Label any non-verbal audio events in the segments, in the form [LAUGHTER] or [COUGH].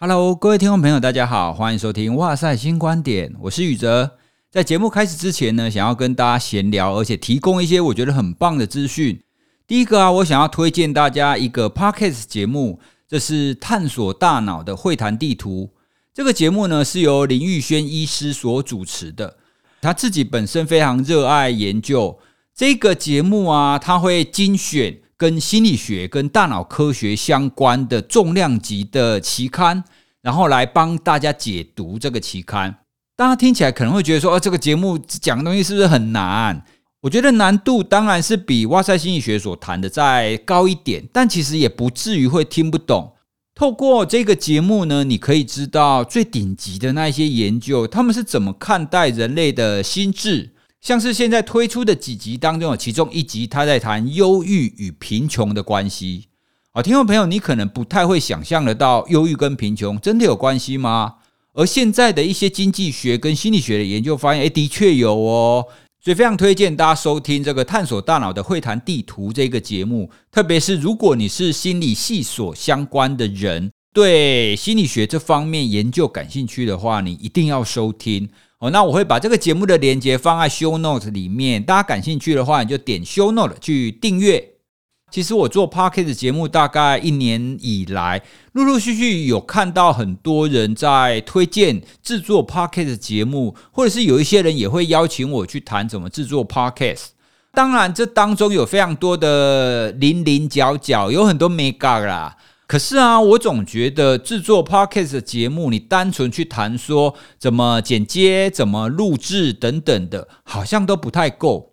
Hello，各位听众朋友，大家好，欢迎收听《哇塞新观点》，我是宇哲。在节目开始之前呢，想要跟大家闲聊，而且提供一些我觉得很棒的资讯。第一个啊，我想要推荐大家一个 Podcast 节目，这是探索大脑的会谈地图。这个节目呢，是由林玉轩医师所主持的，他自己本身非常热爱研究这个节目啊，他会精选。跟心理学、跟大脑科学相关的重量级的期刊，然后来帮大家解读这个期刊。大家听起来可能会觉得说，哦，这个节目讲的东西是不是很难？我觉得难度当然是比哇塞心理学所谈的再高一点，但其实也不至于会听不懂。透过这个节目呢，你可以知道最顶级的那些研究，他们是怎么看待人类的心智。像是现在推出的几集当中，有其中一集他在谈忧郁与贫穷的关系。好，听众朋友，你可能不太会想象得到，忧郁跟贫穷真的有关系吗？而现在的一些经济学跟心理学的研究发现，诶，的确有哦。所以非常推荐大家收听这个探索大脑的会谈地图这个节目，特别是如果你是心理系所相关的人，对心理学这方面研究感兴趣的话，你一定要收听。哦，那我会把这个节目的连接放在 show Notes 里面，大家感兴趣的话，你就点 show note 去订阅。其实我做 podcast 节目大概一年以来，陆陆续续有看到很多人在推荐制作 podcast 节目，或者是有一些人也会邀请我去谈怎么制作 podcast。当然，这当中有非常多的零零角角，有很多眉角啦。可是啊，我总觉得制作 podcast 的节目，你单纯去谈说怎么剪接、怎么录制等等的，好像都不太够。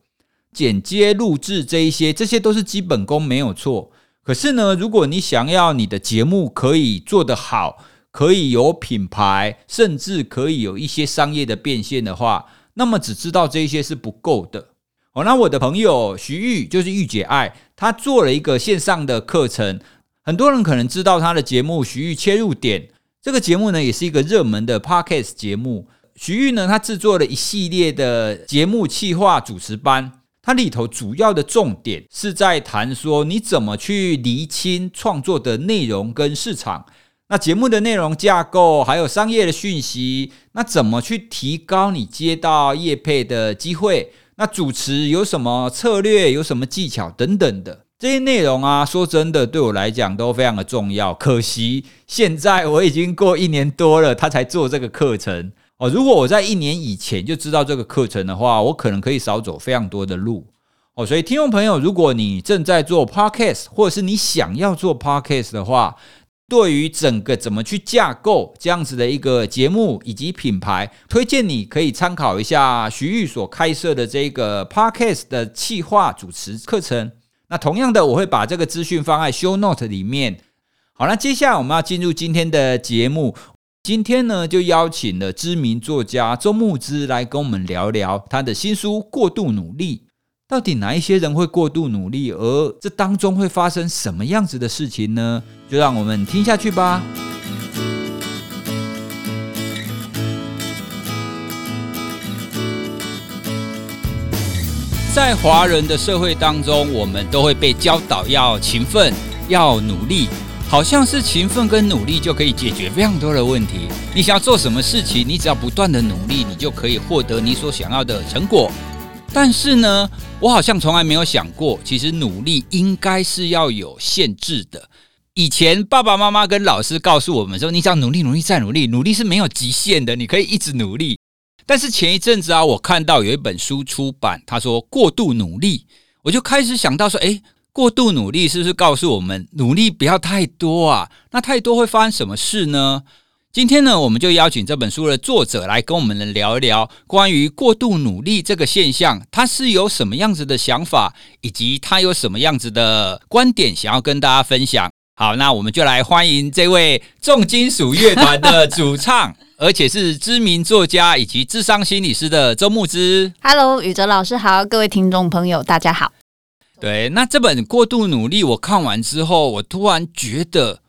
剪接、录制这一些，这些都是基本功，没有错。可是呢，如果你想要你的节目可以做得好，可以有品牌，甚至可以有一些商业的变现的话，那么只知道这一些是不够的。哦，那我的朋友徐玉，就是玉姐爱，她做了一个线上的课程。很多人可能知道他的节目《徐玉切入点》，这个节目呢，也是一个热门的 Podcast 节目。徐玉呢，他制作了一系列的节目企划主持班，它里头主要的重点是在谈说你怎么去厘清创作的内容跟市场，那节目的内容架构，还有商业的讯息，那怎么去提高你接到业配的机会？那主持有什么策略，有什么技巧等等的。这些内容啊，说真的，对我来讲都非常的重要。可惜现在我已经过一年多了，他才做这个课程哦。如果我在一年以前就知道这个课程的话，我可能可以少走非常多的路哦。所以，听众朋友，如果你正在做 Podcast，或者是你想要做 Podcast 的话，对于整个怎么去架构这样子的一个节目以及品牌，推荐你可以参考一下徐玉所开设的这个 Podcast 的企划主持课程。那同样的，我会把这个资讯放在 show note 里面。好，那接下来我们要进入今天的节目。今天呢，就邀请了知名作家周牧之来跟我们聊聊他的新书《过度努力》。到底哪一些人会过度努力，而这当中会发生什么样子的事情呢？就让我们听下去吧。在华人的社会当中，我们都会被教导要勤奋、要努力，好像是勤奋跟努力就可以解决非常多的问题。你想要做什么事情，你只要不断的努力，你就可以获得你所想要的成果。但是呢，我好像从来没有想过，其实努力应该是要有限制的。以前爸爸妈妈跟老师告诉我们说，你只要努力、努力再努力，努力是没有极限的，你可以一直努力。但是前一阵子啊，我看到有一本书出版，他说过度努力，我就开始想到说，诶，过度努力是不是告诉我们努力不要太多啊？那太多会发生什么事呢？今天呢，我们就邀请这本书的作者来跟我们聊一聊关于过度努力这个现象，他是有什么样子的想法，以及他有什么样子的观点想要跟大家分享。好，那我们就来欢迎这位重金属乐团的主唱。而且是知名作家以及智商心理师的周牧之。Hello，宇哲老师好，各位听众朋友，大家好。对，那这本《过度努力》，我看完之后，我突然觉得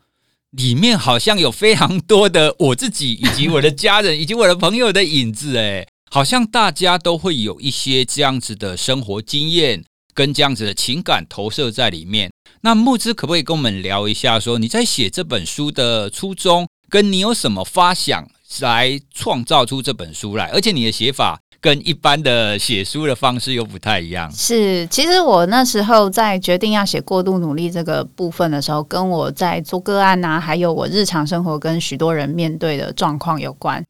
里面好像有非常多的我自己以及我的家人 [LAUGHS] 以及我的朋友的影子，哎，好像大家都会有一些这样子的生活经验跟这样子的情感投射在里面。那木之可不可以跟我们聊一下，说你在写这本书的初衷？跟你有什么发想来创造出这本书来，而且你的写法。跟一般的写书的方式又不太一样。是，其实我那时候在决定要写过度努力这个部分的时候，跟我在做个案啊，还有我日常生活跟许多人面对的状况有关。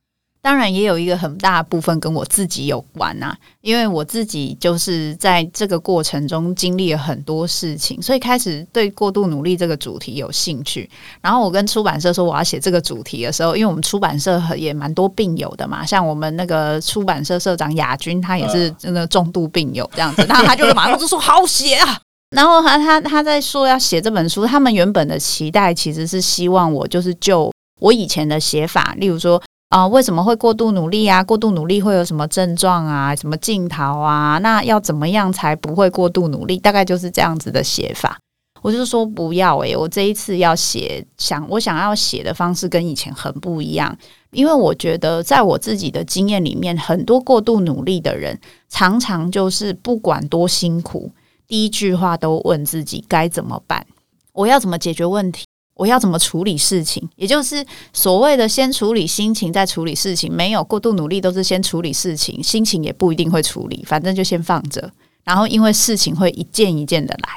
当然也有一个很大部分跟我自己有关呐、啊，因为我自己就是在这个过程中经历了很多事情，所以开始对过度努力这个主题有兴趣。然后我跟出版社说我要写这个主题的时候，因为我们出版社也蛮多病友的嘛，像我们那个出版社社长亚军，他也是真的重度病友这样子，然后他就马上就说好写啊。[LAUGHS] 然后他他他在说要写这本书，他们原本的期待其实是希望我就是就我以前的写法，例如说。啊、为什么会过度努力啊？过度努力会有什么症状啊？什么镜头啊？那要怎么样才不会过度努力？大概就是这样子的写法。我就说不要诶、我这一次要写，想我想要写的方式跟以前很不一样，因为我觉得在我自己的经验里面，很多过度努力的人，常常就是不管多辛苦，第一句话都问自己该怎么办，我要怎么解决问题。我要怎么处理事情？也就是所谓的先处理心情，再处理事情。没有过度努力，都是先处理事情，心情也不一定会处理，反正就先放着。然后因为事情会一件一件的来。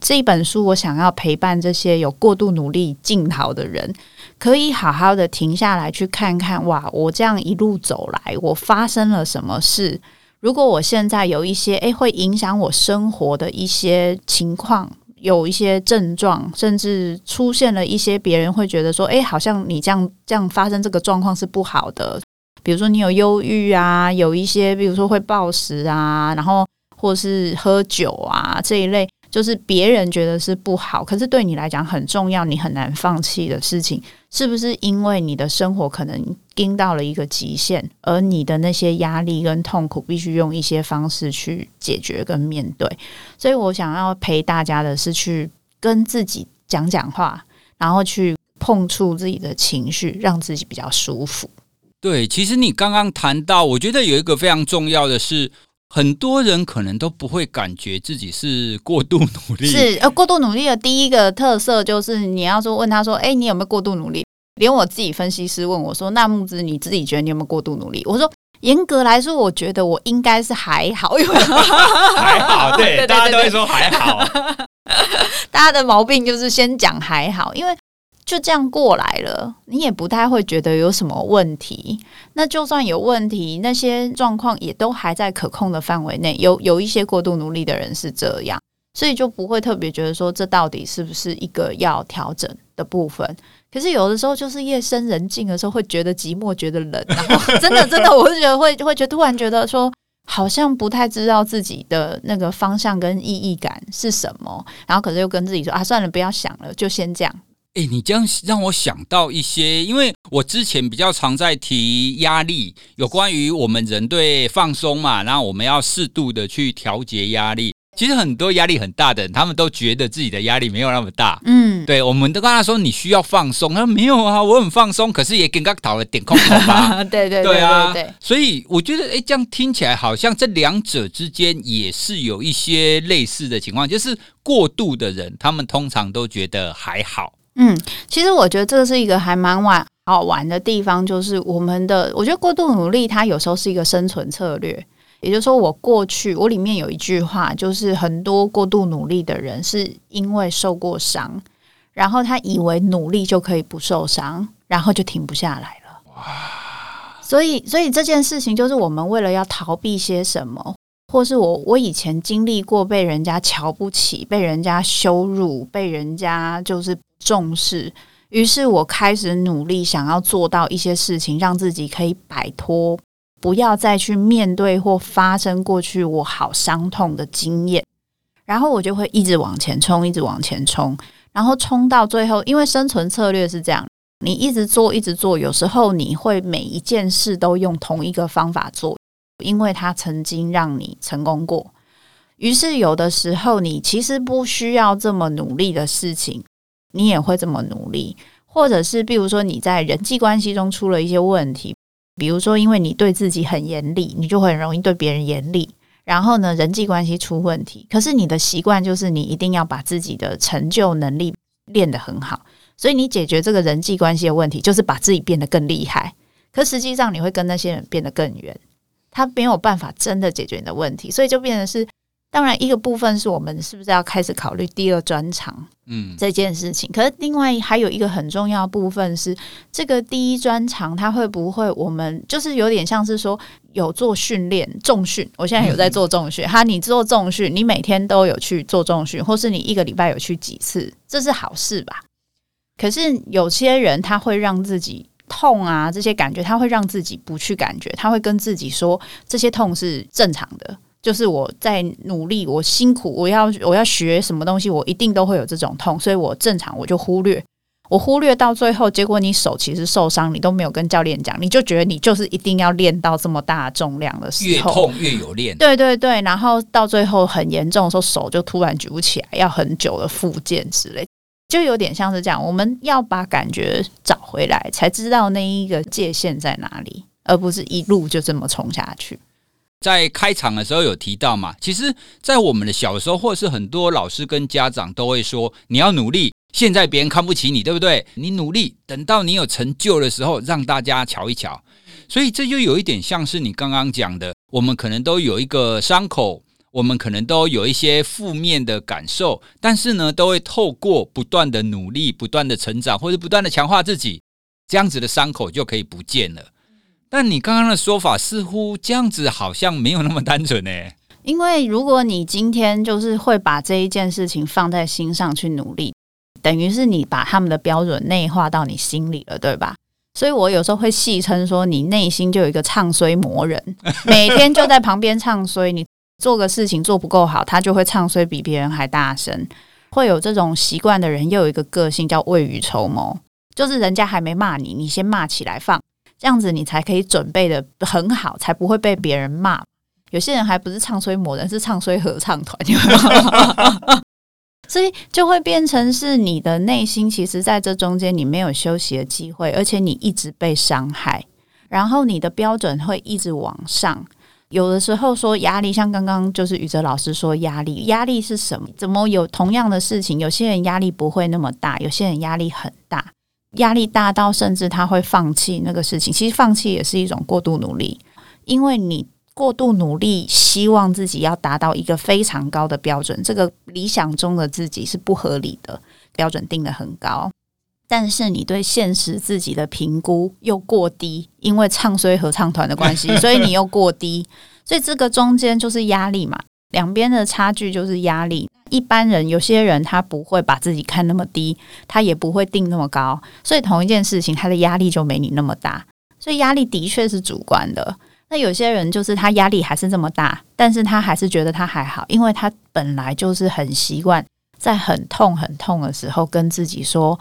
这一本书，我想要陪伴这些有过度努力镜头的人，可以好好的停下来去看看。哇，我这样一路走来，我发生了什么事？如果我现在有一些诶会影响我生活的一些情况。有一些症状，甚至出现了一些别人会觉得说：“诶，好像你这样这样发生这个状况是不好的。”比如说你有忧郁啊，有一些比如说会暴食啊，然后或是喝酒啊这一类。就是别人觉得是不好，可是对你来讲很重要，你很难放弃的事情，是不是因为你的生活可能经到了一个极限，而你的那些压力跟痛苦必须用一些方式去解决跟面对？所以我想要陪大家的是去跟自己讲讲话，然后去碰触自己的情绪，让自己比较舒服。对，其实你刚刚谈到，我觉得有一个非常重要的是。很多人可能都不会感觉自己是过度努力，是呃，过度努力的第一个特色就是你要说问他说，哎，你有没有过度努力？连我自己分析师问我说，那木子你自己觉得你有没有过度努力？我说严格来说，我觉得我应该是还好，[LAUGHS] 因为还好，对，大家都会说还好，[LAUGHS] 大家的毛病就是先讲还好，因为。就这样过来了，你也不太会觉得有什么问题。那就算有问题，那些状况也都还在可控的范围内。有有一些过度努力的人是这样，所以就不会特别觉得说这到底是不是一个要调整的部分。可是有的时候就是夜深人静的时候，会觉得寂寞，觉得冷，然后真的真的，我就觉得会会觉得突然觉得说，好像不太知道自己的那个方向跟意义感是什么。然后可是又跟自己说啊，算了，不要想了，就先这样。哎，你这样让我想到一些，因为我之前比较常在提压力，有关于我们人对放松嘛，然后我们要适度的去调节压力。其实很多压力很大的人，他们都觉得自己的压力没有那么大。嗯，对，我们都跟他说你需要放松，他说没有啊，我很放松，可是也跟他讨了点空头吧。[LAUGHS] 对对对啊，对，对，对。所以我觉得，哎，这样听起来好像这两者之间也是有一些类似的情况，就是过度的人，他们通常都觉得还好。嗯，其实我觉得这是一个还蛮玩好玩的地方，就是我们的，我觉得过度努力，它有时候是一个生存策略。也就是说，我过去我里面有一句话，就是很多过度努力的人是因为受过伤，然后他以为努力就可以不受伤，然后就停不下来了。哇！所以，所以这件事情就是我们为了要逃避些什么。或是我我以前经历过被人家瞧不起、被人家羞辱、被人家就是重视，于是我开始努力想要做到一些事情，让自己可以摆脱，不要再去面对或发生过去我好伤痛的经验，然后我就会一直往前冲，一直往前冲，然后冲到最后，因为生存策略是这样，你一直做，一直做，有时候你会每一件事都用同一个方法做。因为他曾经让你成功过，于是有的时候你其实不需要这么努力的事情，你也会这么努力。或者是比如说你在人际关系中出了一些问题，比如说因为你对自己很严厉，你就很容易对别人严厉。然后呢，人际关系出问题，可是你的习惯就是你一定要把自己的成就能力练得很好。所以你解决这个人际关系的问题，就是把自己变得更厉害。可实际上，你会跟那些人变得更远，他没有办法真的解决你的问题，所以就变成是。当然，一个部分是我们是不是要开始考虑第二专长，嗯，这件事情。可是另外还有一个很重要部分是，这个第一专长它会不会我们就是有点像是说有做训练重训？我现在有在做重训，哈，你做重训，你每天都有去做重训，或是你一个礼拜有去几次，这是好事吧？可是有些人他会让自己痛啊，这些感觉他会让自己不去感觉，他会跟自己说这些痛是正常的。就是我在努力，我辛苦，我要我要学什么东西，我一定都会有这种痛，所以我正常我就忽略，我忽略到最后，结果你手其实受伤，你都没有跟教练讲，你就觉得你就是一定要练到这么大重量的时候，越痛越有练，对对对，然后到最后很严重的时候，手就突然举不起来，要很久的复健之类，就有点像是这样，我们要把感觉找回来，才知道那一个界限在哪里，而不是一路就这么冲下去。在开场的时候有提到嘛，其实，在我们的小时候，或是很多老师跟家长都会说，你要努力。现在别人看不起你，对不对？你努力，等到你有成就的时候，让大家瞧一瞧。所以这就有一点像是你刚刚讲的，我们可能都有一个伤口，我们可能都有一些负面的感受，但是呢，都会透过不断的努力、不断的成长，或者不断的强化自己，这样子的伤口就可以不见了。但你刚刚的说法似乎这样子好像没有那么单纯呢。因为如果你今天就是会把这一件事情放在心上去努力，等于是你把他们的标准内化到你心里了，对吧？所以我有时候会戏称说，你内心就有一个唱衰魔人，[LAUGHS] 每天就在旁边唱衰。你做个事情做不够好，他就会唱衰比别人还大声。会有这种习惯的人，又有一个个性叫未雨绸缪，就是人家还没骂你，你先骂起来放。这样子你才可以准备得很好，才不会被别人骂。有些人还不是唱衰魔人，是唱衰合唱团，[LAUGHS] 所以就会变成是你的内心，其实在这中间你没有休息的机会，而且你一直被伤害，然后你的标准会一直往上。有的时候说压力，像刚刚就是宇哲老师说压力，压力是什么？怎么有同样的事情，有些人压力不会那么大，有些人压力很大。压力大到甚至他会放弃那个事情，其实放弃也是一种过度努力，因为你过度努力，希望自己要达到一个非常高的标准，这个理想中的自己是不合理的，标准定得很高，但是你对现实自己的评估又过低，因为唱衰合唱团的关系，[LAUGHS] 所以你又过低，所以这个中间就是压力嘛。两边的差距就是压力。一般人有些人他不会把自己看那么低，他也不会定那么高，所以同一件事情他的压力就没你那么大。所以压力的确是主观的。那有些人就是他压力还是这么大，但是他还是觉得他还好，因为他本来就是很习惯在很痛很痛的时候跟自己说。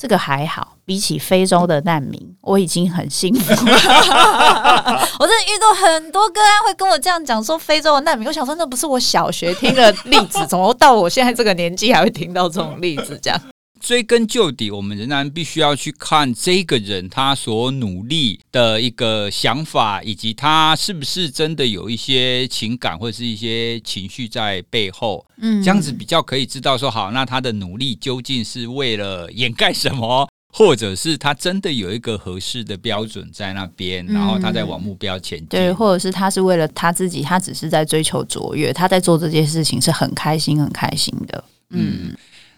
这个还好，比起非洲的难民，[LAUGHS] 我已经很幸福了。[LAUGHS] 我真的遇到很多个案会跟我这样讲，说非洲的难民，我想说那不是我小学听的例子，怎么到我现在这个年纪还会听到这种例子？这样。追根究底，我们仍然必须要去看这个人他所努力的一个想法，以及他是不是真的有一些情感或者是一些情绪在背后。嗯，这样子比较可以知道说，好，那他的努力究竟是为了掩盖什么，或者是他真的有一个合适的标准在那边，然后他在往目标前进。嗯，对，或者是他是为了他自己，他只是在追求卓越，他在做这件事情是很开心、很开心的。嗯。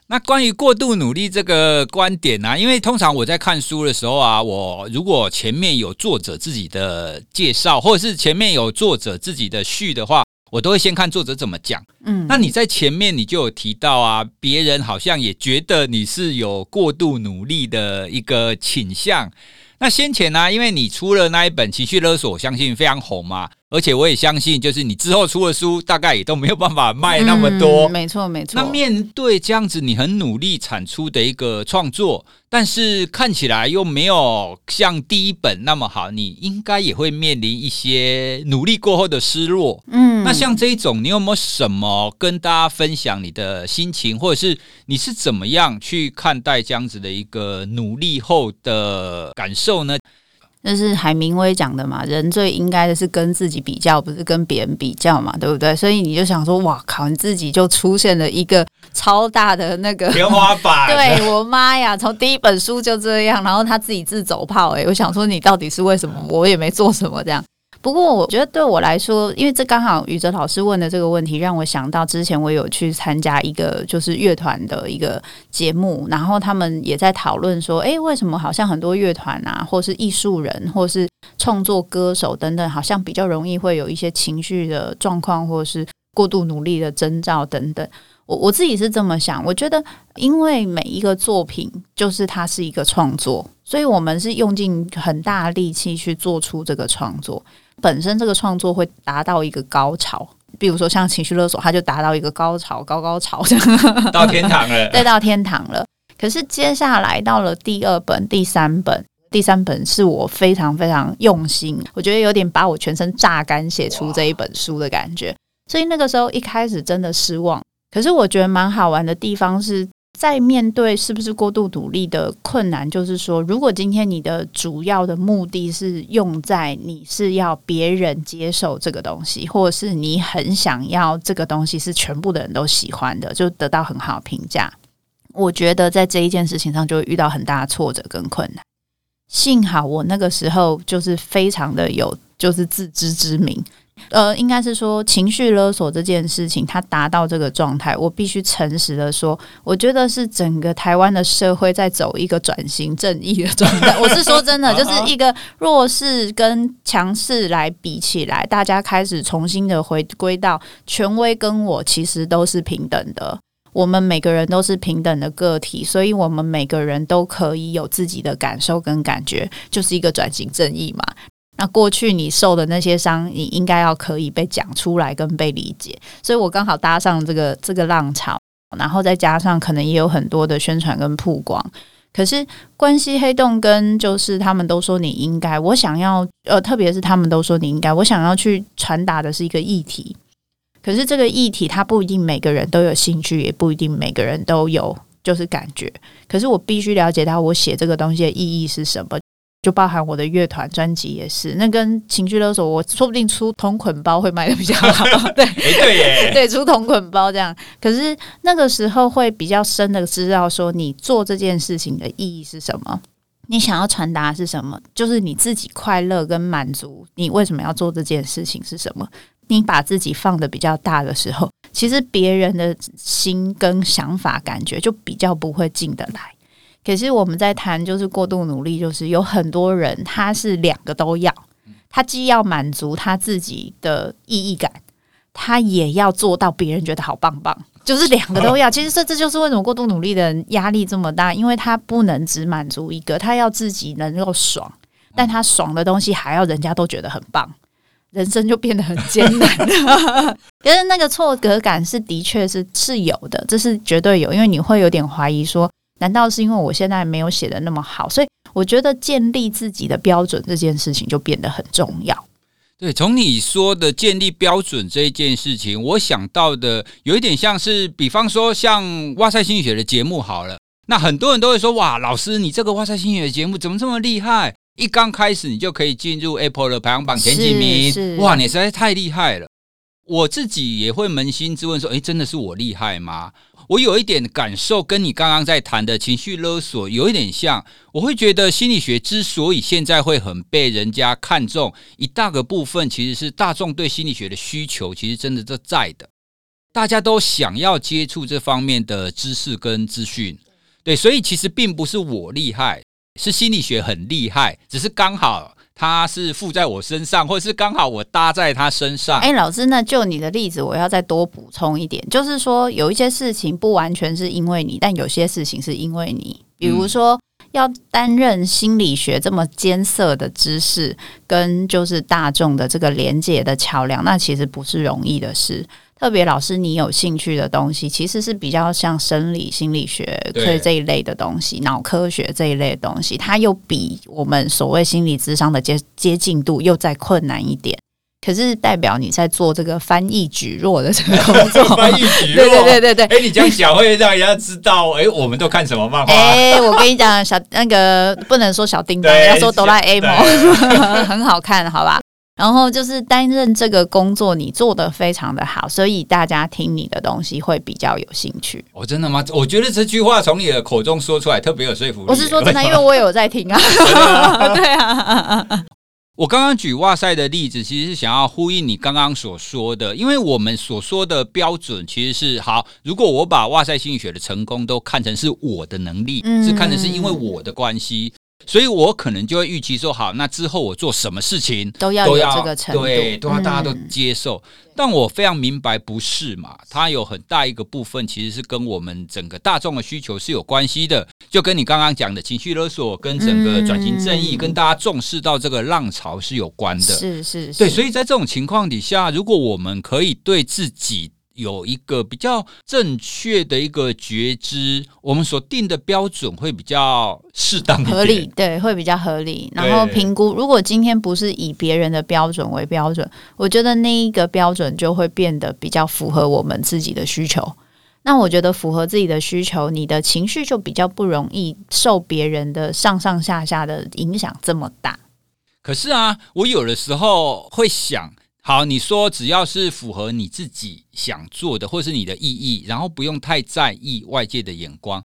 那关于过度努力这个观点呢、啊？因为通常我在看书的时候啊，我如果前面有作者自己的介绍，或者是前面有作者自己的序的话，我都会先看作者怎么讲。嗯，那你在前面你就有提到啊，别人好像也觉得你是有过度努力的一个倾向。那先前呢、啊，因为你出了那一本《情绪勒索》，我相信非常红嘛。而且我也相信，就是你之后出的书，大概也都没有办法卖那么多。嗯，没错，没错。那面对这样子，你很努力产出的一个创作，但是看起来又没有像第一本那么好，你应该也会面临一些努力过后的失落。嗯，那像这一种，你有没有什么跟大家分享你的心情，或者是你是怎么样去看待这样子的一个努力后的感受呢？那是海明威讲的嘛，人最应该的是跟自己比较，不是跟别人比较嘛，对不对？所以你就想说，哇靠，你自己就出现了一个超大的那个天花板。[LAUGHS] 对，我妈呀，从第一本书就这样，然后他自己自走炮，哎，我想说你到底是为什么？我也没做什么这样。不过我觉得对我来说，因为这刚好宇哲老师问的这个问题，让我想到之前我有去参加一个就是乐团的一个节目，然后他们也在讨论说，诶，为什么好像很多乐团啊，或是艺术人，或是创作歌手等等，好像比较容易会有一些情绪的状况，或是过度努力的征兆等等。我我自己是这么想，我觉得，因为每一个作品就是它是一个创作，所以我们是用尽很大力气去做出这个创作。本身这个创作会达到一个高潮，比如说像情绪勒索，它就达到一个高潮，高高潮，到天堂了，对，到天堂了。可是接下来到了第二本、第三本，第三本是我非常非常用心，我觉得有点把我全身榨干写出这一本书的感觉。所以那个时候一开始真的失望。可是我觉得蛮好玩的地方是在面对是不是过度努力的困难，就是说，如果今天你的主要的目的是用在你是要别人接受这个东西，或者是你很想要这个东西是全部的人都喜欢的，就得到很好评价，我觉得在这一件事情上就会遇到很大的挫折跟困难。幸好我那个时候就是非常的有就是自知之明。呃，应该是说情绪勒索这件事情，它达到这个状态，我必须诚实的说，我觉得是整个台湾的社会在走一个转型正义的状态。我是说真的，[LAUGHS] 就是一个弱势跟强势来比起来，大家开始重新的回归到权威跟我其实都是平等的，我们每个人都是平等的个体，所以我们每个人都可以有自己的感受跟感觉，就是一个转型正义嘛。那过去你受的那些伤，你应该要可以被讲出来跟被理解，所以我刚好搭上这个这个浪潮，然后再加上可能也有很多的宣传跟曝光。可是关系黑洞跟就是他们都说你应该，我想要呃，特别是他们都说你应该，我想要去传达的是一个议题。可是这个议题它不一定每个人都有兴趣，也不一定每个人都有就是感觉。可是我必须了解到我写这个东西的意义是什么。就包含我的乐团专辑也是，那跟情绪勒索，我说不定出同捆包会卖的比较好。[LAUGHS] 对，对耶，对，出同捆包这样。可是那个时候会比较深的知道说，你做这件事情的意义是什么，你想要传达是什么，就是你自己快乐跟满足，你为什么要做这件事情是什么？你把自己放的比较大的时候，其实别人的心跟想法感觉就比较不会进得来。可是我们在谈，就是过度努力，就是有很多人他是两个都要，他既要满足他自己的意义感，他也要做到别人觉得好棒棒，[LAUGHS] 就是两个都要。其实这这就是为什么过度努力的人压力这么大，因为他不能只满足一个，他要自己能够爽，但他爽的东西还要人家都觉得很棒，人生就变得很艰难。[LAUGHS] 可是那个挫折感是的确是是有的，这是绝对有，因为你会有点怀疑说。难道是因为我现在没有写的那么好，所以我觉得建立自己的标准这件事情就变得很重要。对，从你说的建立标准这一件事情，我想到的有一点像是，比方说像哇塞心理学的节目好了，那很多人都会说，哇，老师你这个哇塞心理学的节目怎么这么厉害？一刚开始你就可以进入 Apple 的排行榜前几名，哇，你实在是太厉害了。我自己也会扪心自问说，诶，真的是我厉害吗？我有一点感受，跟你刚刚在谈的情绪勒索有一点像。我会觉得心理学之所以现在会很被人家看重，一大个部分其实是大众对心理学的需求，其实真的是在的。大家都想要接触这方面的知识跟资讯，对，所以其实并不是我厉害，是心理学很厉害，只是刚好。他是附在我身上，或者是刚好我搭在他身上。哎，老师，那就你的例子，我要再多补充一点，就是说有一些事情不完全是因为你，但有些事情是因为你。比如说，要担任心理学这么艰涩的知识，跟就是大众的这个连接的桥梁，那其实不是容易的事。特别老师，你有兴趣的东西，其实是比较像生理心理学这这一类的东西，脑科学这一类的东西，它又比我们所谓心理智商的接接近度又再困难一点。可是代表你在做这个翻译举弱的这个工作，[LAUGHS] 翻译举弱，对对对对对。哎、欸，你这样讲会让人家知道，哎、欸，我们都看什么漫画？哎、欸，我跟你讲，小那个不能说小叮当，要说哆啦 A 梦，[LAUGHS] 很好看，好吧？然后就是担任这个工作，你做的非常的好，所以大家听你的东西会比较有兴趣。哦，真的吗？我觉得这句话从你的口中说出来特别有说服力。我是说 [LAUGHS] 真的，因为我有在听啊。[LAUGHS] 对啊。我刚刚举哇塞的例子，其实是想要呼应你刚刚所说的，因为我们所说的标准其实是好。如果我把哇塞心理学的成功都看成是我的能力，嗯、是看成是因为我的关系，所以我可能就会预期说，好，那之后我做什么事情都要有这个程度，对，都要大家都接受。嗯但我非常明白，不是嘛？它有很大一个部分，其实是跟我们整个大众的需求是有关系的。就跟你刚刚讲的情绪勒索，跟整个转型正义，跟大家重视到这个浪潮是有关的。是是是，对。所以在这种情况底下，如果我们可以对自己。有一个比较正确的一个觉知，我们所定的标准会比较适当合理，对，会比较合理。然后评估，如果今天不是以别人的标准为标准，我觉得那一个标准就会变得比较符合我们自己的需求。那我觉得符合自己的需求，你的情绪就比较不容易受别人的上上下下的影响这么大。可是啊，我有的时候会想。好，你说只要是符合你自己想做的，或是你的意义，然后不用太在意外界的眼光。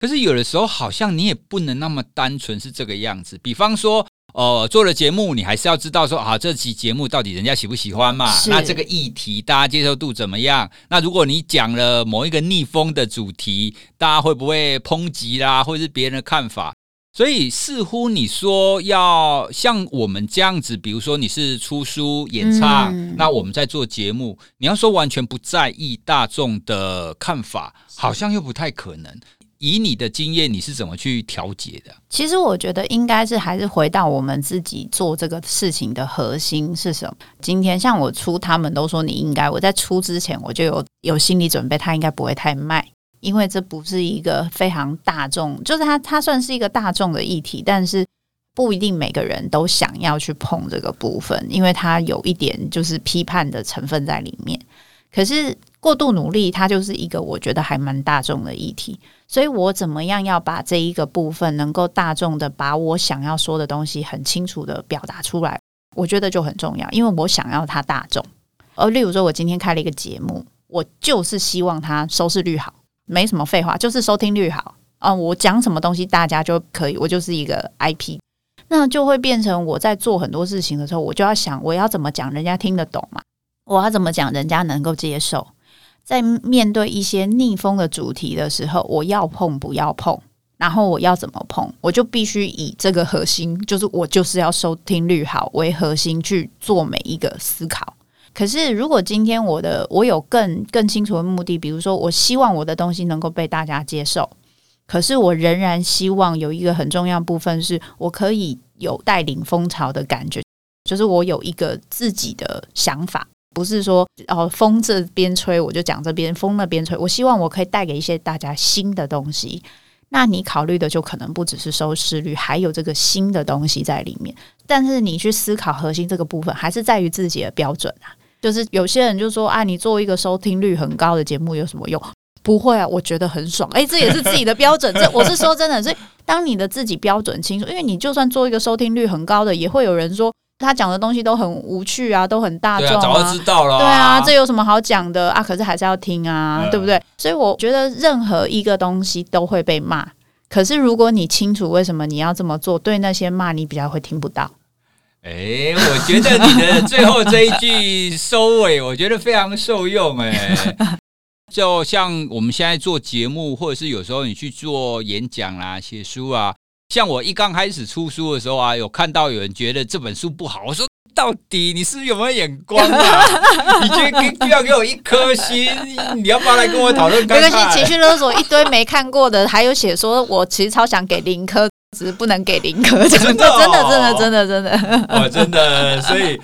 可是有的时候，好像你也不能那么单纯是这个样子。比方说，呃，做了节目，你还是要知道说，啊，这期节目到底人家喜不喜欢嘛？那这个议题大家接受度怎么样？那如果你讲了某一个逆风的主题，大家会不会抨击啦，或者是别人的看法？所以，似乎你说要像我们这样子，比如说你是出书、演唱，嗯、那我们在做节目，你要说完全不在意大众的看法，好像又不太可能。以你的经验，你是怎么去调节的？其实我觉得应该是还是回到我们自己做这个事情的核心是什么。今天像我出，他们都说你应该，我在出之前我就有有心理准备，他应该不会太卖。因为这不是一个非常大众，就是它它算是一个大众的议题，但是不一定每个人都想要去碰这个部分，因为它有一点就是批判的成分在里面。可是过度努力，它就是一个我觉得还蛮大众的议题，所以我怎么样要把这一个部分能够大众的把我想要说的东西很清楚的表达出来，我觉得就很重要，因为我想要它大众。而例如说，我今天开了一个节目，我就是希望它收视率好。没什么废话，就是收听率好啊！我讲什么东西大家就可以，我就是一个 IP，那就会变成我在做很多事情的时候，我就要想我要怎么讲人家听得懂嘛？我要怎么讲人家能够接受？在面对一些逆风的主题的时候，我要碰不要碰？然后我要怎么碰？我就必须以这个核心，就是我就是要收听率好为核心去做每一个思考。可是，如果今天我的我有更更清楚的目的，比如说，我希望我的东西能够被大家接受，可是我仍然希望有一个很重要部分，是我可以有带领风潮的感觉，就是我有一个自己的想法，不是说哦风这边吹我就讲这边，风那边吹，我希望我可以带给一些大家新的东西。那你考虑的就可能不只是收视率，还有这个新的东西在里面。但是你去思考核心这个部分，还是在于自己的标准啊。就是有些人就说啊，你做一个收听率很高的节目有什么用？不会啊，我觉得很爽。哎，这也是自己的标准。这我是说真的，所以当你的自己标准清楚，因为你就算做一个收听率很高的，也会有人说他讲的东西都很无趣啊，都很大众啊。早就知道了。对啊，这有什么好讲的啊？可是还是要听啊，对不对？所以我觉得任何一个东西都会被骂。可是如果你清楚为什么你要这么做，对那些骂你比较会听不到。哎、我觉得你的最后这一句收尾，我觉得非常受用。哎，[LAUGHS] 就像我们现在做节目，或者是有时候你去做演讲啦、写书啊，像我一刚开始出书的时候啊，有看到有人觉得这本书不好，我说到底你是有没有眼光啊？[LAUGHS] 你觉得需要给我一颗星？你要不要来跟我讨论？没关系，情绪勒索一堆没看过的，还有写说我其实超想给零颗。只是不能给林哥，[LAUGHS] 真的，真的，真的，真的，真的，我，真的，所以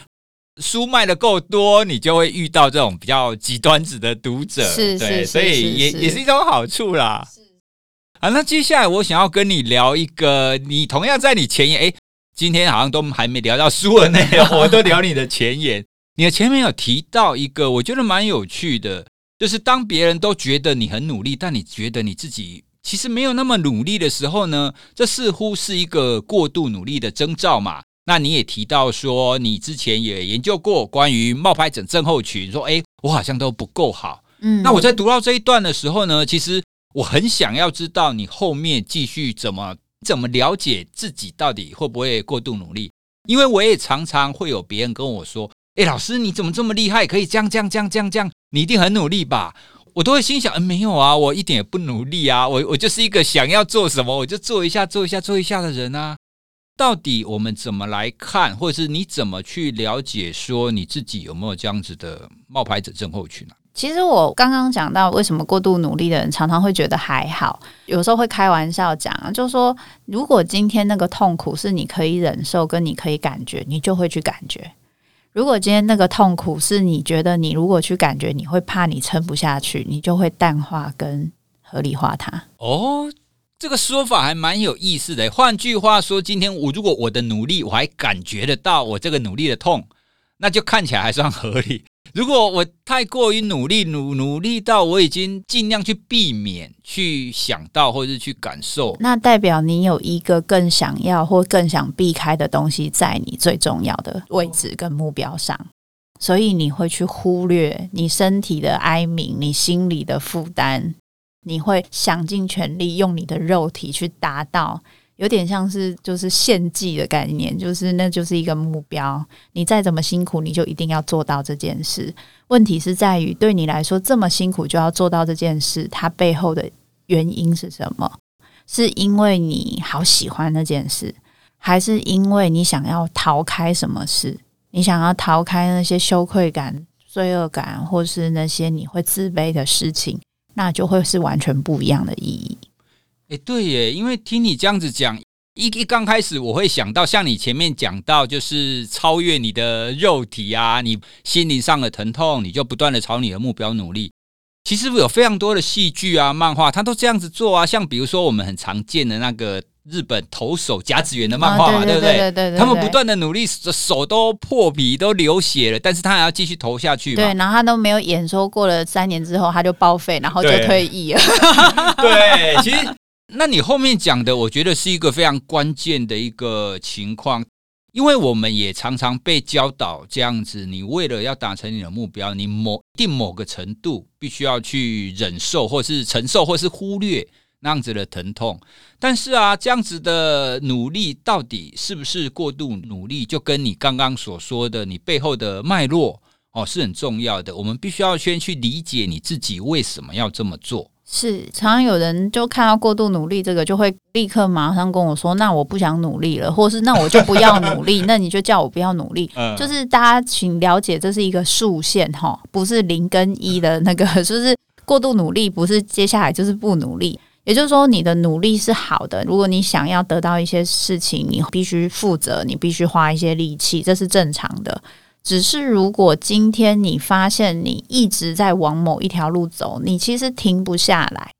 书卖的够多，你就会遇到这种比较极端子的读者，是，对，所以也也是一种好处啦。是，啊，那接下来我想要跟你聊一个，你同样在你前言，哎，今天好像都还没聊到书的内容，我都聊你的前言。你的前面有提到一个，我觉得蛮有趣的，就是当别人都觉得你很努力，但你觉得你自己其实没有那么努力的时候呢，这似乎是一个过度努力的征兆嘛。那你也提到说，你之前也研究过关于冒牌者症候群，说，诶，我好像都不够好。嗯，那我在读到这一段的时候呢，其实我很想要知道你后面继续怎么怎么了解自己到底会不会过度努力，因为我也常常会有别人跟我说，诶，老师你怎么这么厉害，可以这样这样这样这样这样，你一定很努力吧？我都会心想，嗯，没有啊，我一点也不努力啊，我我就是一个想要做什么我就做一下做一下做一下的人啊。到底我们怎么来看，或者是你怎么去了解，说你自己有没有这样子的冒牌者症候群呢？其实我刚刚讲到，为什么过度努力的人常常会觉得还好，有时候会开玩笑讲啊，就说，如果今天那个痛苦是你可以忍受，跟你可以感觉，你就会去感觉；如果今天那个痛苦是你觉得你如果去感觉，你会怕你撑不下去，你就会淡化跟合理化它。哦。这个说法还蛮有意思的。换句话说，今天我如果我的努力，我还感觉得到我这个努力的痛，那就看起来还算合理。如果我太过于努力，努努力到我已经尽量去避免去想到或者是去感受，那代表你有一个更想要或更想避开的东西在你最重要的位置跟目标上，所以你会去忽略你身体的哀鸣，你心里的负担。你会想尽全力用你的肉体去达到，有点像是就是献祭的概念，就是那就是一个目标。你再怎么辛苦，你就一定要做到这件事。问题是在于，对你来说这么辛苦就要做到这件事，它背后的原因是什么？是因为你好喜欢那件事，还是因为你想要逃开什么事？你想要逃开那些羞愧感、罪恶感，或是那些你会自卑的事情？那就会是完全不一样的意义。哎，对耶，因为听你这样子讲，一一刚开始我会想到，像你前面讲到，就是超越你的肉体啊，你心灵上的疼痛，你就不断的朝你的目标努力。其实有非常多的戏剧啊、漫画，它都这样子做啊。像比如说我们很常见的那个。日本投手甲子园的漫画嘛，对不对？他们不断的努力，手都破皮，都流血了，但是他还要继续投下去。对，然后他都没有演说，过了三年之后他就报废，然后就退役了。对，[LAUGHS] 对，其实那你后面讲的，我觉得是一个非常关键的一个情况，因为我们也常常被教导这样子，你为了要达成你的目标，你某定某个程度必须要去忍受，或是承受，或是忽略。那样子的疼痛，但是啊，这样子的努力到底是不是过度努力？就跟你刚刚所说的，你背后的脉络哦，是很重要的。我们必须要先去理解你自己为什么要这么做。是，常常有人就看到过度努力这个，就会立刻马上跟我说：“那我不想努力了，或是那我就不要努力。[LAUGHS] ”那你就叫我不要努力。嗯，就是大家请了解，这是一个竖线哈，不是零跟一的那个，[LAUGHS] 就是过度努力不是接下来就是不努力。也就是说，你的努力是好的。如果你想要得到一些事情，你必须负责，你必须花一些力气，这是正常的。只是如果今天你发现你一直在往某一条路走，你其实停不下来，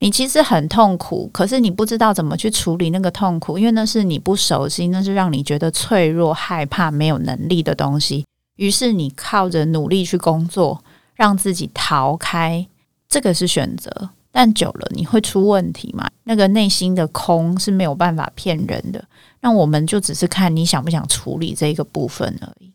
你其实很痛苦，可是你不知道怎么去处理那个痛苦，因为那是你不熟悉，那是让你觉得脆弱、害怕、没有能力的东西。于是你靠着努力去工作，让自己逃开，这个是选择。但久了你会出问题嘛？那个内心的空是没有办法骗人的。那我们就只是看你想不想处理这个部分而已。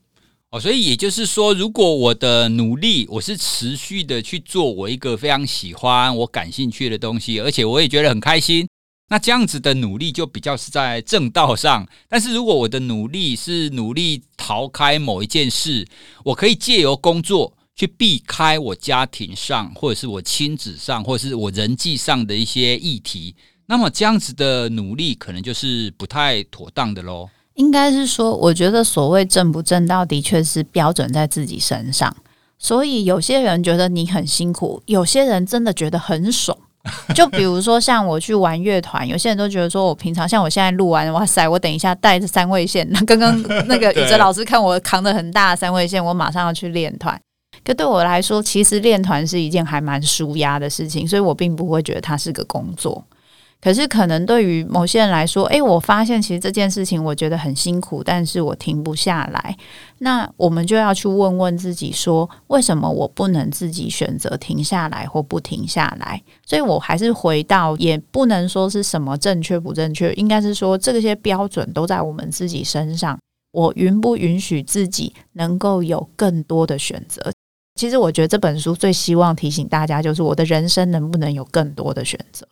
哦，所以也就是说，如果我的努力，我是持续的去做我一个非常喜欢、我感兴趣的东西，而且我也觉得很开心，那这样子的努力就比较是在正道上。但是如果我的努力是努力逃开某一件事，我可以借由工作。去避开我家庭上，或者是我亲子上，或者是我人际上的一些议题，那么这样子的努力可能就是不太妥当的喽。应该是说，我觉得所谓正不正道，的确是标准在自己身上。所以有些人觉得你很辛苦，有些人真的觉得很爽。就比如说像我去玩乐团，有些人都觉得说我平常像我现在录完，哇塞，我等一下带着三位线。那刚刚那个宇 [LAUGHS] 哲老师看我扛着很大的三位线，我马上要去练团。可对我来说，其实练团是一件还蛮舒压的事情，所以我并不会觉得它是个工作。可是可能对于某些人来说，诶，我发现其实这件事情我觉得很辛苦，但是我停不下来。那我们就要去问问自己说，为什么我不能自己选择停下来或不停下来？所以我还是回到，也不能说是什么正确不正确，应该是说这些标准都在我们自己身上。我允不允许自己能够有更多的选择？其实我觉得这本书最希望提醒大家，就是我的人生能不能有更多的选择？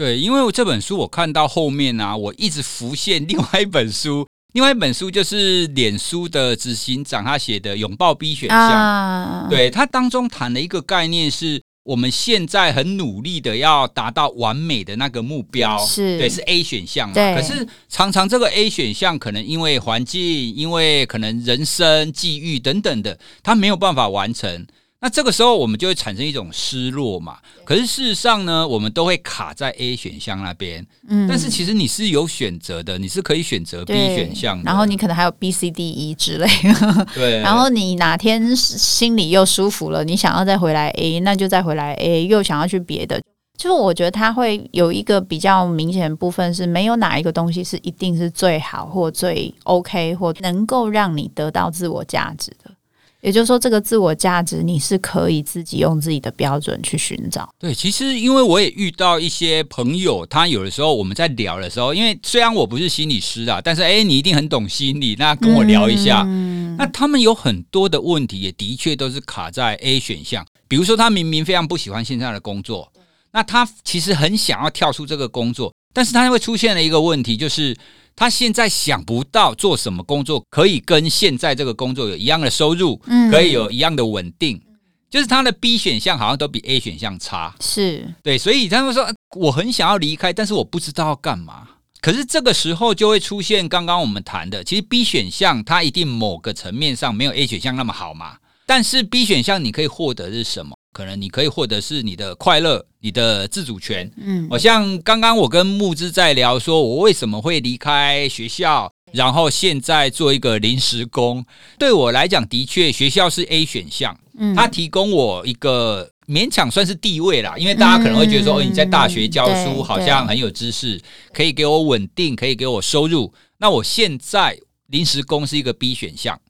对，因为这本书我看到后面啊，我一直浮现另外一本书，另外一本书就是脸书的执行长他写的《拥抱 B 选项》啊，对，他当中谈了一个概念是。我们现在很努力的要达到完美的那个目标，是对，是 A 选项嘛？可是常常这个 A 选项可能因为环境、因为可能人生际遇等等的，他没有办法完成。那这个时候我们就会产生一种失落嘛。可是事实上呢，我们都会卡在 A 选项那边。嗯，但是其实你是有选择的，你是可以选择 B 选项的。然后你可能还有 B、C、D、E 之类的。[LAUGHS] 对。然后你哪天心里又舒服了，你想要再回来 A，那就再回来 A，又想要去别的。就是我觉得它会有一个比较明显的部分，是没有哪一个东西是一定是最好或最 OK 或能够让你得到自我价值的。也就是说，这个自我价值你是可以自己用自己的标准去寻找。对，其实因为我也遇到一些朋友，他有的时候我们在聊的时候，因为虽然我不是心理师啊，但是诶，你一定很懂心理，那跟我聊一下。嗯，那他们有很多的问题，也的确都是卡在 A 选项。比如说，他明明非常不喜欢现在的工作，那他其实很想要跳出这个工作，但是他会出现了一个问题，就是。他现在想不到做什么工作可以跟现在这个工作有一样的收入，嗯，可以有一样的稳定，就是他的 B 选项好像都比 A 选项差，是对，所以他们说我很想要离开，但是我不知道要干嘛。可是这个时候就会出现刚刚我们谈的，其实 B 选项它一定某个层面上没有 A 选项那么好嘛，但是 B 选项你可以获得的是什么？可能你可以获得是你的快乐，你的自主权。嗯，好像刚刚我跟木之在聊，说我为什么会离开学校，然后现在做一个临时工。对我来讲，的确学校是 A 选项，嗯，它提供我一个勉强算是地位啦。因为大家可能会觉得说，哦，你在大学教书，好像很有知识，可以给我稳定，可以给我收入。那我现在临时工是一个 B 选项。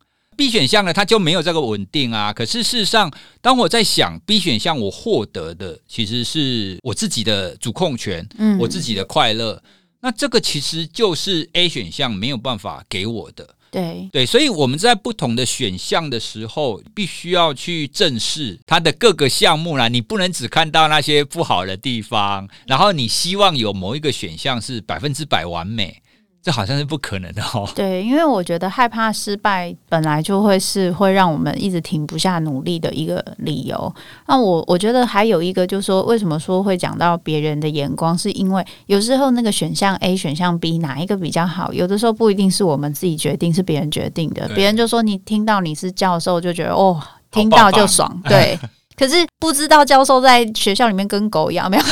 B 选项呢，它就没有这个稳定啊。可是事实上，当我在想 B 选项，我获得的其实是我自己的主控权，嗯，我自己的快乐。那这个其实就是 A 选项没有办法给我的。对对，所以我们在不同的选项的时候，必须要去正视它的各个项目啦。你不能只看到那些不好的地方，然后你希望有某一个选项是百分之百完美。这好像是不可能的哦。[LAUGHS] 对，因为我觉得害怕失败本来就会是会让我们一直停不下努力的一个理由。那我我觉得还有一个就是说，为什么说会讲到别人的眼光，是因为有时候那个选项 A、选项 B 哪一个比较好，有的时候不一定是我们自己决定，是别人决定的。别人就说你听到你是教授就觉得哦，听到就爽，对。[LAUGHS] 可是不知道教授在学校里面跟狗一样，没有，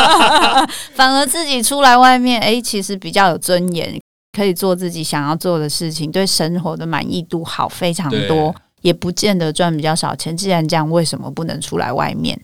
[LAUGHS] 反而自己出来外面，哎，其实比较有尊严，可以做自己想要做的事情，对生活的满意度好非常多，也不见得赚比较少钱。既然这样，为什么不能出来外面？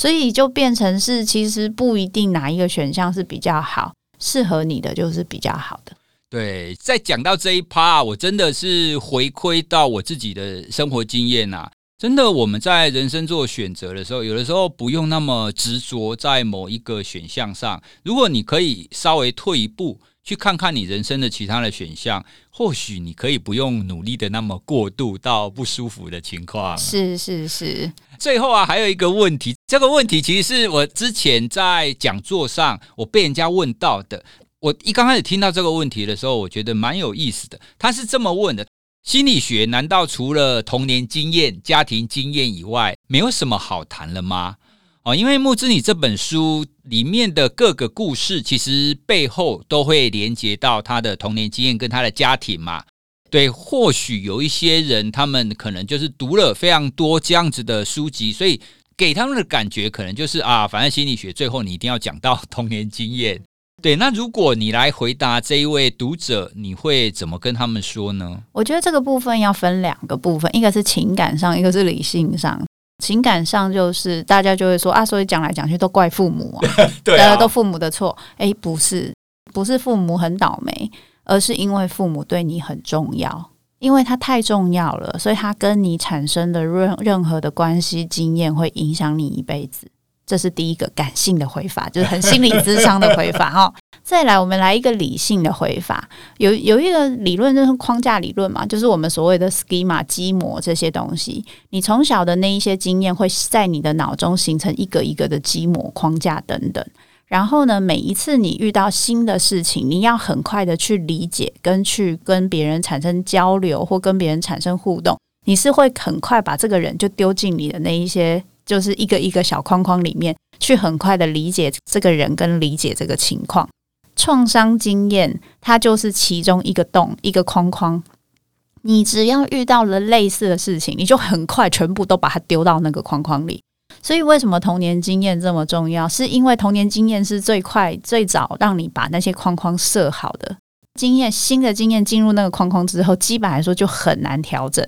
所以就变成是，其实不一定哪一个选项是比较好，适合你的就是比较好的。对，在讲到这一趴，我真的是回馈到我自己的生活经验啊。真的，我们在人生做选择的时候，有的时候不用那么执着在某一个选项上。如果你可以稍微退一步，去看看你人生的其他的选项，或许你可以不用努力的那么过度到不舒服的情况。是是是。最后啊，还有一个问题，这个问题其实是我之前在讲座上我被人家问到的。我一刚开始听到这个问题的时候，我觉得蛮有意思的。他是这么问的。心理学难道除了童年经验、家庭经验以外，没有什么好谈了吗？哦，因为木之你这本书里面的各个故事，其实背后都会连接到他的童年经验跟他的家庭嘛。对，或许有一些人，他们可能就是读了非常多这样子的书籍，所以给他们的感觉可能就是啊，反正心理学最后你一定要讲到童年经验。对，那如果你来回答这一位读者，你会怎么跟他们说呢？我觉得这个部分要分两个部分，一个是情感上，一个是理性上。情感上就是大家就会说啊，所以讲来讲去都怪父母啊，[LAUGHS] 对啊，都父母的错。哎，不是，不是父母很倒霉，而是因为父母对你很重要，因为他太重要了，所以他跟你产生的任任何的关系经验会影响你一辈子。这是第一个感性的回法，[LAUGHS] 就是很心理智商的回法哈。再来，我们来一个理性的回法。有有一个理论就是框架理论嘛，就是我们所谓的 schema 基模这些东西。你从小的那一些经验会在你的脑中形成一个一个的基模框架等等。然后呢，每一次你遇到新的事情，你要很快的去理解，跟去跟别人产生交流，或跟别人产生互动，你是会很快把这个人就丢进你的那一些。就是一个一个小框框里面去很快的理解这个人跟理解这个情况，创伤经验它就是其中一个洞一个框框。你只要遇到了类似的事情，你就很快全部都把它丢到那个框框里。所以为什么童年经验这么重要？是因为童年经验是最快最早让你把那些框框设好的经验。新的经验进入那个框框之后，基本来说就很难调整。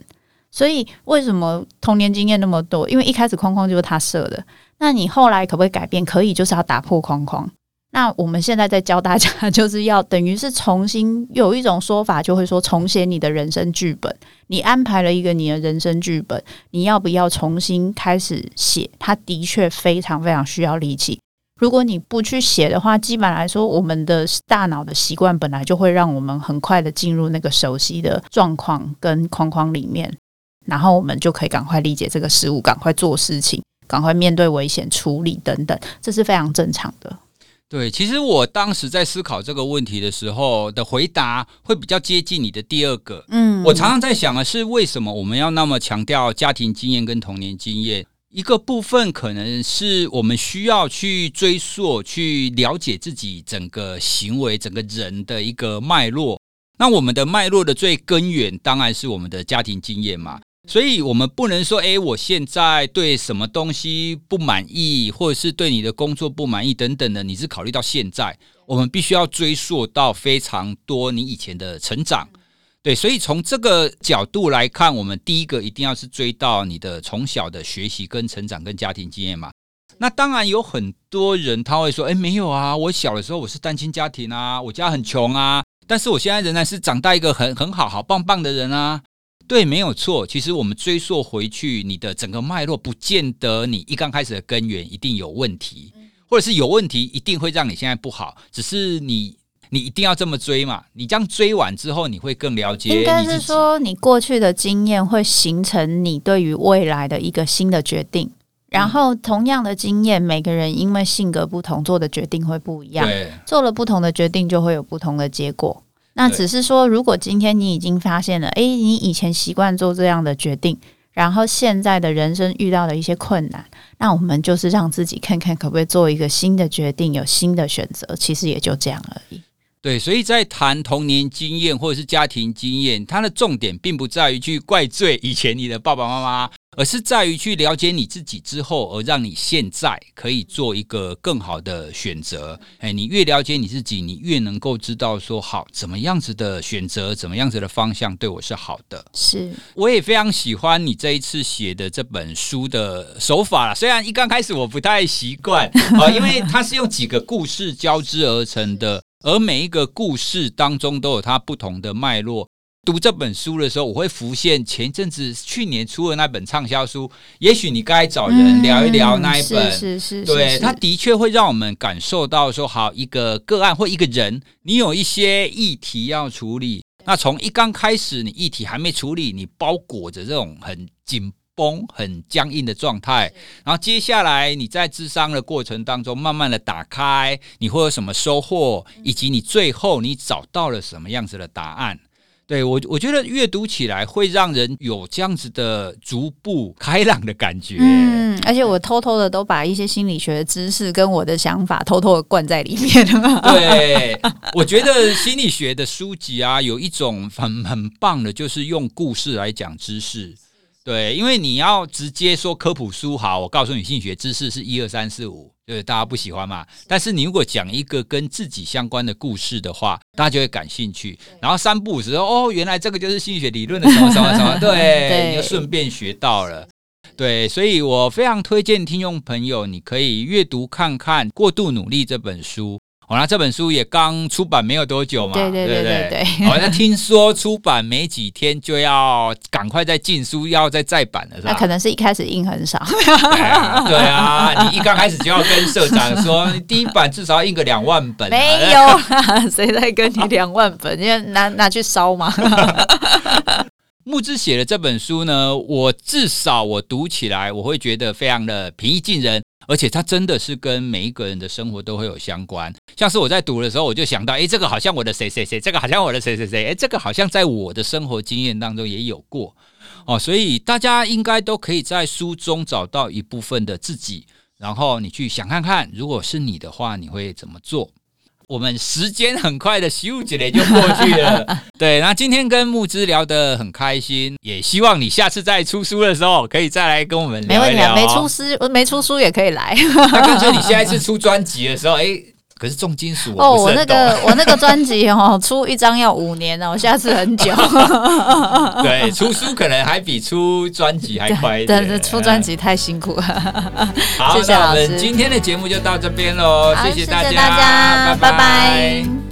所以为什么童年经验那么多？因为一开始框框就是他设的。那你后来可不可以改变？可以，就是要打破框框。那我们现在在教大家，就是要等于是重新有一种说法，就会说重写你的人生剧本。你安排了一个你的人生剧本，你要不要重新开始写？它的确非常非常需要力气。如果你不去写的话，基本来说，我们的大脑的习惯本来就会让我们很快的进入那个熟悉的状况跟框框里面。然后我们就可以赶快理解这个事物，赶快做事情，赶快面对危险处理等等，这是非常正常的。对，其实我当时在思考这个问题的时候的回答会比较接近你的第二个。嗯，我常常在想的是，为什么我们要那么强调家庭经验跟童年经验？一个部分可能是我们需要去追溯、去了解自己整个行为、整个人的一个脉络。那我们的脉络的最根源，当然是我们的家庭经验嘛。所以，我们不能说，诶，我现在对什么东西不满意，或者是对你的工作不满意等等的，你是考虑到现在，我们必须要追溯到非常多你以前的成长，对。所以从这个角度来看，我们第一个一定要是追到你的从小的学习跟成长跟家庭经验嘛。那当然有很多人他会说，诶，没有啊，我小的时候我是单亲家庭啊，我家很穷啊，但是我现在仍然是长大一个很很好好棒棒的人啊。对，没有错。其实我们追溯回去，你的整个脉络，不见得你一刚开始的根源一定有问题，或者是有问题一定会让你现在不好。只是你，你一定要这么追嘛？你这样追完之后，你会更了解。应该是说，你过去的经验会形成你对于未来的一个新的决定。然后，同样的经验，每个人因为性格不同，做的决定会不一样。对，做了不同的决定，就会有不同的结果。那只是说，如果今天你已经发现了，诶，你以前习惯做这样的决定，然后现在的人生遇到了一些困难，那我们就是让自己看看可不可以做一个新的决定，有新的选择，其实也就这样而已。对，所以在谈童年经验或者是家庭经验，它的重点并不在于去怪罪以前你的爸爸妈妈。而是在于去了解你自己之后，而让你现在可以做一个更好的选择。哎，你越了解你自己，你越能够知道说好怎么样子的选择，怎么样子的方向对我是好的。是，我也非常喜欢你这一次写的这本书的手法。虽然一刚开始我不太习惯啊，[LAUGHS] 因为它是用几个故事交织而成的，而每一个故事当中都有它不同的脉络。读这本书的时候，我会浮现前一阵子去年出的那本畅销书。也许你该找人聊一聊那一本，是是是，对，它的确会让我们感受到说，好一个个案或一个人，你有一些议题要处理。那从一刚开始，你议题还没处理，你包裹着这种很紧绷、很僵硬的状态。然后接下来你在咨商的过程当中，慢慢的打开，你会有什么收获，以及你最后你找到了什么样子的答案。对我，我觉得阅读起来会让人有这样子的逐步开朗的感觉。嗯，而且我偷偷的都把一些心理学的知识跟我的想法偷偷的灌在里面了。对，我觉得心理学的书籍啊，有一种很很棒的，就是用故事来讲知识。对，因为你要直接说科普书，好，我告诉你，心理学知识是一二三四五，就是大家不喜欢嘛。但是你如果讲一个跟自己相关的故事的话，大家就会感兴趣。然后三不五时说，哦，原来这个就是心理学理论的什么什么什么，[LAUGHS] 对，对你就顺便学到了。对，所以我非常推荐听众朋友，你可以阅读看看《过度努力》这本书。哦，那这本书也刚出版没有多久嘛，对对对对对，对。好，那听说出版没几天就要赶快再进书，要再再版了，是吧？那可能是一开始印很少。[LAUGHS] 对啊，对啊，你一刚开始就要跟社长说，第一版至少要印个两万本。没有啦，[LAUGHS] 谁在跟你两万本？因为拿拿去烧嘛。[LAUGHS] 木之写的这本书呢，我至少我读起来，我会觉得非常的平易近人。而且它真的是跟每一个人的生活都会有相关，像是我在读的时候，我就想到，哎，这个好像我的谁谁谁，这个好像我的谁谁谁，哎，这个好像在我的生活经验当中也有过，哦，所以大家应该都可以在书中找到一部分的自己，然后你去想看看，如果是你的话，你会怎么做？我们时间很快的，十五几年就过去了。[LAUGHS] 对，那今天跟木之聊得很开心，也希望你下次再出书的时候，可以再来跟我们聊一聊。没问题，没出书，没出书也可以来。那干脆你现在是出专辑的时候，哎。可是重金属哦，我那个我那个专辑哦，[LAUGHS] 出一张要五年哦，下次很久。[LAUGHS] 对，出书可能还比出专辑还快一点。对对，出专辑太辛苦了。好，谢谢老师，今天的节目就到这边喽，谢谢大家，谢谢大家，拜拜。拜拜。